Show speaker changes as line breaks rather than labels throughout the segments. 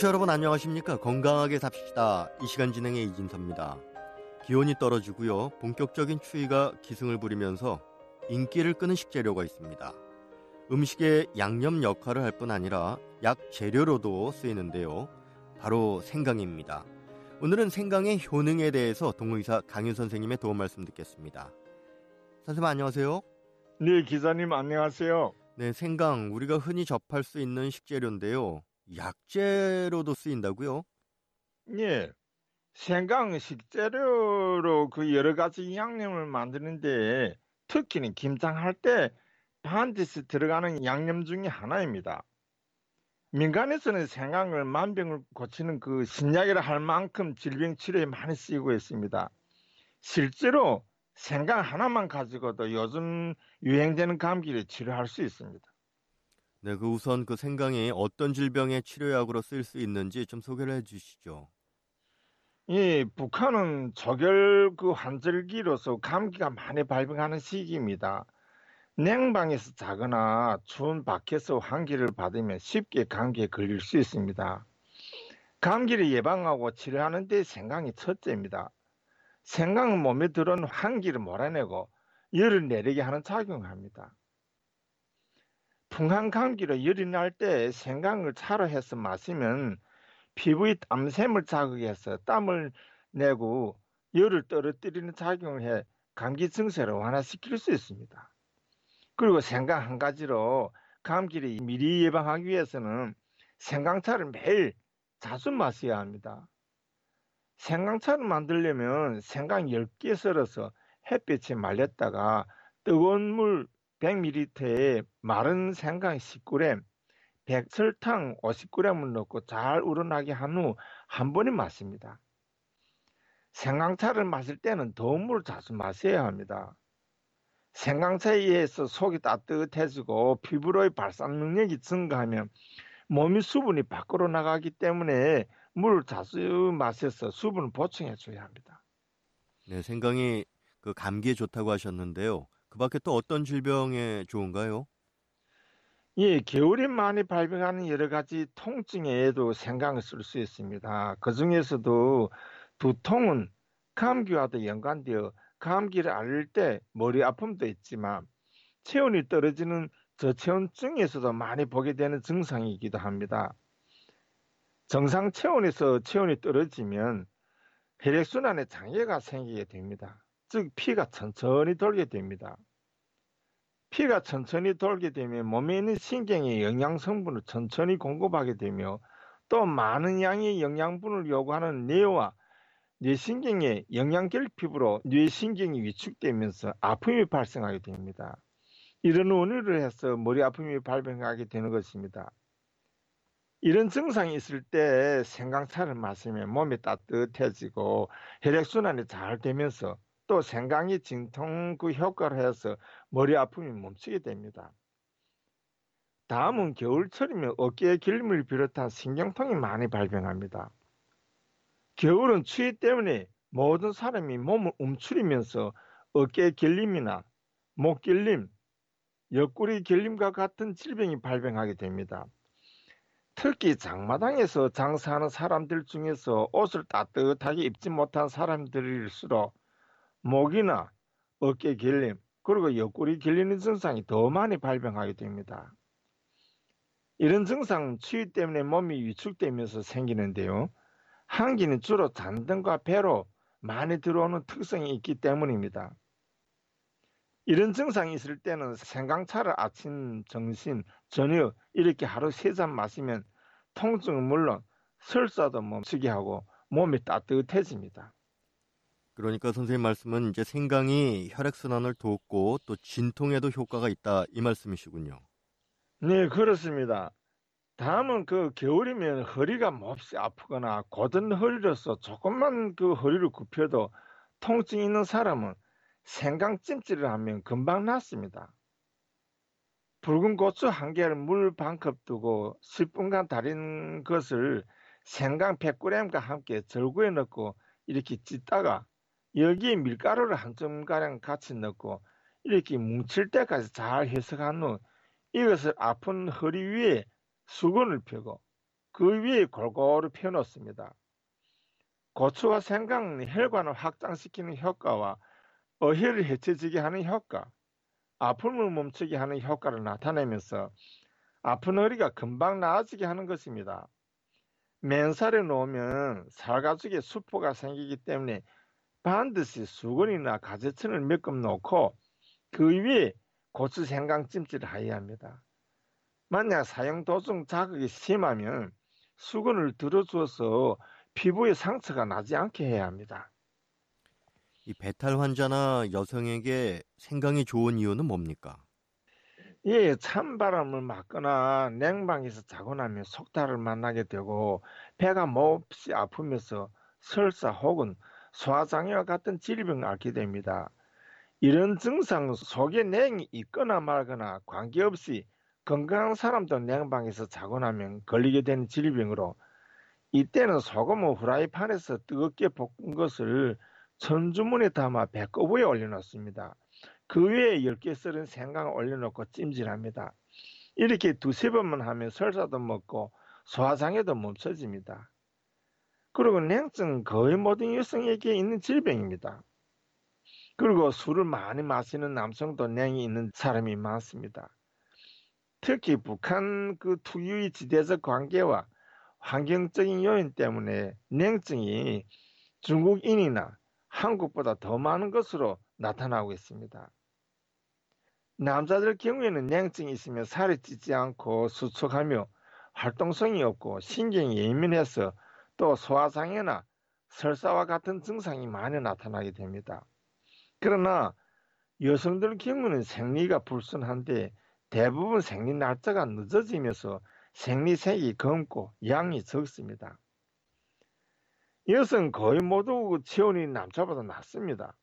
청취자 여러분 안녕하십니까? 건강하게 삽시다. 이 시간 진행의 이진섭입니다. 기온이 떨어지고요. 본격적인 추위가 기승을 부리면서 인기를 끄는 식재료가 있습니다. 음식의 양념 역할을 할 뿐 아니라 약 재료로도 쓰이는데요. 바로 생강입니다. 오늘은 생강의 효능에 대해서 동의사 강윤 선생님의 도움 말씀 듣겠습니다. 선생님 안녕하세요.
네, 기자님 안녕하세요.
네, 생강 우리가 흔히 접할 수 있는 식재료인데요. 약재로도 쓰인다고요?
예. 생강 식재료로 그 여러 가지 양념을 만드는데 특히는 김장할 때 반드시 들어가는 양념 중에 하나입니다. 민간에서는 생강을 만병을 고치는 그 신약이라 할 만큼 질병 치료에 많이 쓰이고 있습니다. 실제로 생강 하나만 가지고도 요즘 유행되는 감기를 치료할 수 있습니다.
네, 그 우선 그 생강이 어떤 질병의 치료약으로 쓸수 있는지 좀 소개를 해주시죠.
이 북한은 조결 그 환절기로서 감기가 많이 발병하는 시기입니다. 냉방에서 자거나 추운 밖에서 환기를 받으면 쉽게 감기에 걸릴 수 있습니다. 감기를 예방하고 치료하는 데 생강이 첫째입니다. 생강은 몸에 들어온 환기를 몰아내고 열을 내리게 하는 작용을 합니다. 풍한 감기로 열이 날 때 생강을 차로 해서 마시면 피부의 땀샘을 자극해서 땀을 내고 열을 떨어뜨리는 작용을 해 감기 증세를 완화시킬 수 있습니다. 그리고 생강 한 가지로 감기를 미리 예방하기 위해서는 생강차를 매일 자주 마셔야 합니다. 생강차를 만들려면 생강 10개 썰어서 햇빛에 말렸다가 뜨거운 물 100ml에 마른 생강 10g, 백설탕 50g을 넣고 잘 우러나게 한 후 한 번에 마십니다. 생강차를 마실 때는 더운 물을 자주 마셔야 합니다. 생강차에 의해서 속이 따뜻해지고 피부로의 발산 능력이 증가하면 몸이 수분이 밖으로 나가기 때문에 물을 자주 마셔서 수분을 보충해 줘야 합니다.
네, 생강이 그 감기에 좋다고 하셨는데요. 그 밖에 또 어떤 질병에 좋은가요?
예, 겨울에 많이 발병하는 여러 가지 통증에도 생강을 쓸 수 있습니다. 그 중에서도 두통은 감기와도 연관되어 감기를 앓을 때 머리 아픔도 있지만 체온이 떨어지는 저체온증에서도 많이 보게 되는 증상이기도 합니다. 정상 체온에서 체온이 떨어지면 혈액순환에 장애가 생기게 됩니다. 즉 피가 천천히 돌게 됩니다. 피가 천천히 돌게 되면 몸에 있는 신경의 영양 성분을 천천히 공급하게 되며 또 많은 양의 영양분을 요구하는 뇌와 뇌신경의 영양 결핍으로 뇌신경이 위축되면서 아픔이 발생하게 됩니다. 이런 원인으로 해서 머리 아픔이 발병하게 되는 것입니다. 이런 증상이 있을 때 생강차를 마시면 몸이 따뜻해지고 혈액순환이 잘 되면서 또 생강이 진통 그 효과를 해서 머리 아픔이 멈추게 됩니다. 다음은 겨울철이면 어깨의 길림을 비롯한 신경통이 많이 발병합니다. 겨울은 추위 때문에 모든 사람이 몸을 움츠리면서 어깨 결림이나 목 결림, 옆구리 결림과 같은 질병이 발병하게 됩니다. 특히 장마당에서 장사하는 사람들 중에서 옷을 따뜻하게 입지 못한 사람들일수록 목이나 어깨 결림, 그리고 옆구리 결리는 증상이 더 많이 발병하게 됩니다. 이런 증상은 추위 때문에 몸이 위축되면서 생기는데요. 한기는 주로 잔등과 배로 많이 들어오는 특성이 있기 때문입니다. 이런 증상이 있을 때는 생강차를 아침, 점심, 저녁 이렇게 하루 세 잔 마시면 통증은 물론 설사도 멈추게 하고 몸이 따뜻해집니다.
그러니까 선생님 말씀은 이제 생강이 혈액순환을 돕고 또 진통에도 효과가 있다 이 말씀이시군요.
네, 그렇습니다. 다음은 그 겨울이면 허리가 몹시 아프거나 고든 허리로서 조금만 그 허리를 굽혀도 통증이 있는 사람은 생강찜질을 하면 금방 낫습니다. 붉은 고추 한 개를 물 반 컵 두고 10분간 달인 것을 생강 100g과 함께 절구에 넣고 이렇게 찢다가 여기에 밀가루를 한 줌가량 같이 넣고 이렇게 뭉칠 때까지 잘 해석한 후 이것을 아픈 허리 위에 수건을 펴고 그 위에 골고루 펴놓습니다. 고추와 생강은 혈관을 확장시키는 효과와 어혈을 해쳐지게 하는 효과, 아픔을 멈추게 하는 효과를 나타내면서 아픈 허리가 금방 나아지게 하는 것입니다. 맨살에 놓으면 살가죽에 수포가 생기기 때문에 반드시 수건이나 가재천을 몇금 놓고 그 위에 고추 생강찜질을 하여야 합니다. 만약 사용 도중 자극이 심하면 수건을 들어주어서 피부에 상처가 나지 않게 해야 합니다.
이 배탈 환자나 여성에게 생강이 좋은 이유는 뭡니까?
예, 찬바람을 맞거나 냉방에서 자고 나면 속달을 만나게 되고 배가 몹시 아프면서 설사 혹은 소화장애와 같은 질병을 앓게 됩니다. 이런 증상 속에 냉이 있거나 말거나 관계없이 건강한 사람도 냉방에서 자고 나면 걸리게 되는 질병으로 이때는 소금을 후라이팬에서 뜨겁게 볶은 것을 천주문에 담아 배꼽 위에 올려놓습니다. 그 위에 10개 썰은 생강을 올려놓고 찜질합니다. 이렇게 두세 번만 하면 설사도 먹고 소화장애도 멈춰집니다. 그리고 냉증은 거의 모든 여성에게 있는 질병입니다. 그리고 술을 많이 마시는 남성도 냉이 있는 사람이 많습니다. 특히 북한 그 특유의 지대적 관계와 환경적인 요인 때문에 냉증이 중국인이나 한국보다 더 많은 것으로 나타나고 있습니다. 남자들 경우에는 냉증이 있으면 살이 찌지 않고 수축하며 활동성이 없고 신경이 예민해서 또 소화장애나 설사와 같은 증상이 많이 나타나게 됩니다. 그러나 여성들 경우는 생리가 불순한데 대부분 생리 날짜가 늦어지면서 생리색이 검고 양이 적습니다. 여성 거의 모두 체온이 남자보다 낮습니다.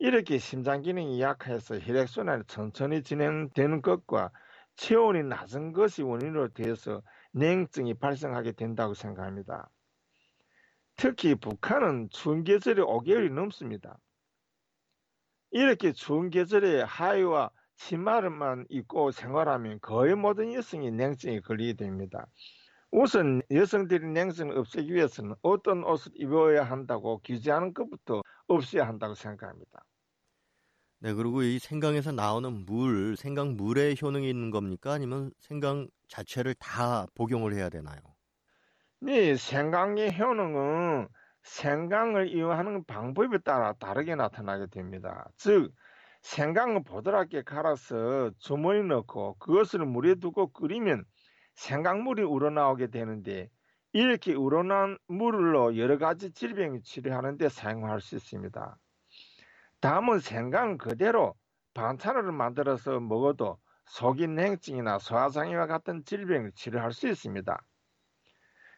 이렇게 심장 기능이 약해서 혈액순환이 천천히 진행되는 것과 체온이 낮은 것이 원인으로 되어서 냉증이 발생하게 된다고 생각합니다. 특히 북한은 추운 계절이 5개월이 넘습니다. 이렇게 추운 계절에 하의와 치마를만 입고 생활하면 거의 모든 여성이 냉증에 걸리게 됩니다. 우선 여성들이 냉증을 없애기 위해서는 어떤 옷을 입어야 한다고 규제하는 것부터 없애야 한다고 생각합니다.
네, 그리고 이 생강에서 나오는 물, 생강 물에 효능이 있는 겁니까? 아니면 생강 자체를 다 복용을 해야 되나요?
네, 생강의 효능은 생강을 이용하는 방법에 따라 다르게 나타나게 됩니다. 즉, 생강을 보드랍게 갈아서 주머니 넣고 그것을 물에 두고 끓이면 생강물이 우러나오게 되는데 이렇게 우러난 물로 여러 가지 질병을 치료하는 데 사용할 수 있습니다. 다음은 생강 그대로 반찬을 만들어서 먹어도 속인 냉증이나 소화장애와 같은 질병을 치료할 수 있습니다.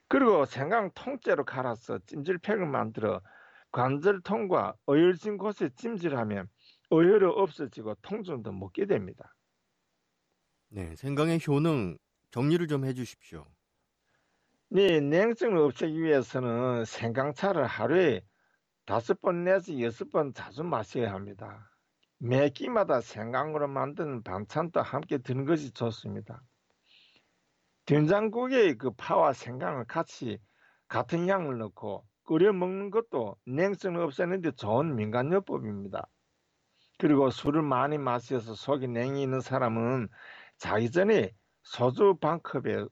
그리고 생강 통째로 갈아서 찜질팩을 만들어 관절통과 어혈진 곳에 찜질하면 어혈이 없어지고 통증도 먹게 됩니다.
네, 생강의 효능 정리를 좀 해주십시오.
네, 냉증을 없애기 위해서는 생강차를 하루에 다섯 번 내지 여섯 번 자주 마셔야 합니다. 매 끼마다 생강으로 만든 반찬도 함께 드는 것이 좋습니다. 된장국에 그 파와 생강을 같이 같은 양을 넣고 끓여 먹는 것도 냉증을 없애는데 좋은 민간요법입니다. 그리고 술을 많이 마셔서 속이 냉이 있는 사람은 자기 전에 소주 반컵에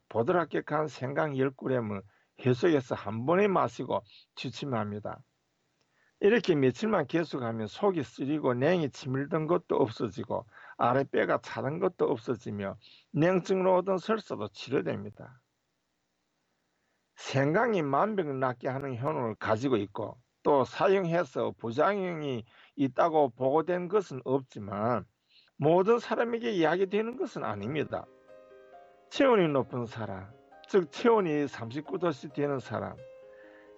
간 생강 10g을 해석해서 한 번에 마시고 취침합니다. 이렇게 며칠만 계속하면 속이 쓰리고 냉이 치밀던 것도 없어지고 아랫배가 차는 것도 없어지며 냉증으로 오던 설사도 치료됩니다. 생강이 만병을 낫게 하는 효능을 가지고 있고 또 사용해서 부작용이 있다고 보고된 것은 없지만 모든 사람에게 이야기되는 것은 아닙니다. 체온이 높은 사람, 즉 체온이 39도씩 되는 사람,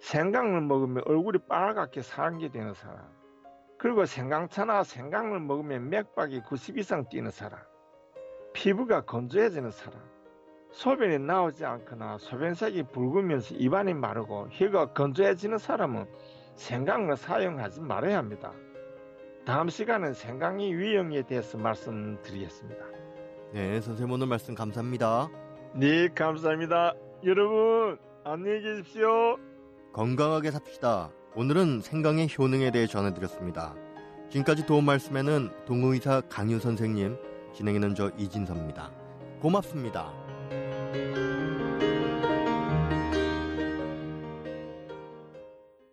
생강을 먹으면 얼굴이 빨갛게 상게 되는 사람, 그리고 생강차나 생강을 먹으면 맥박이 90 이상 뛰는 사람, 피부가 건조해지는 사람, 소변이 나오지 않거나 소변색이 붉으면서 입안이 마르고 혀가 건조해지는 사람은 생강을 사용하지 말아야 합니다. 다음 시간은 생강의 위험에 대해서 말씀드리겠습니다.
네, 선생님 오늘 말씀 감사합니다.
네, 감사합니다. 여러분 안녕히 계십시오.
건강하게 삽시다. 오늘은 생강의 효능에 대해 전해드렸습니다. 지금까지 도움 말씀에는 동의사 강유 선생님, 진행에는 저 이진섭입니다. 고맙습니다.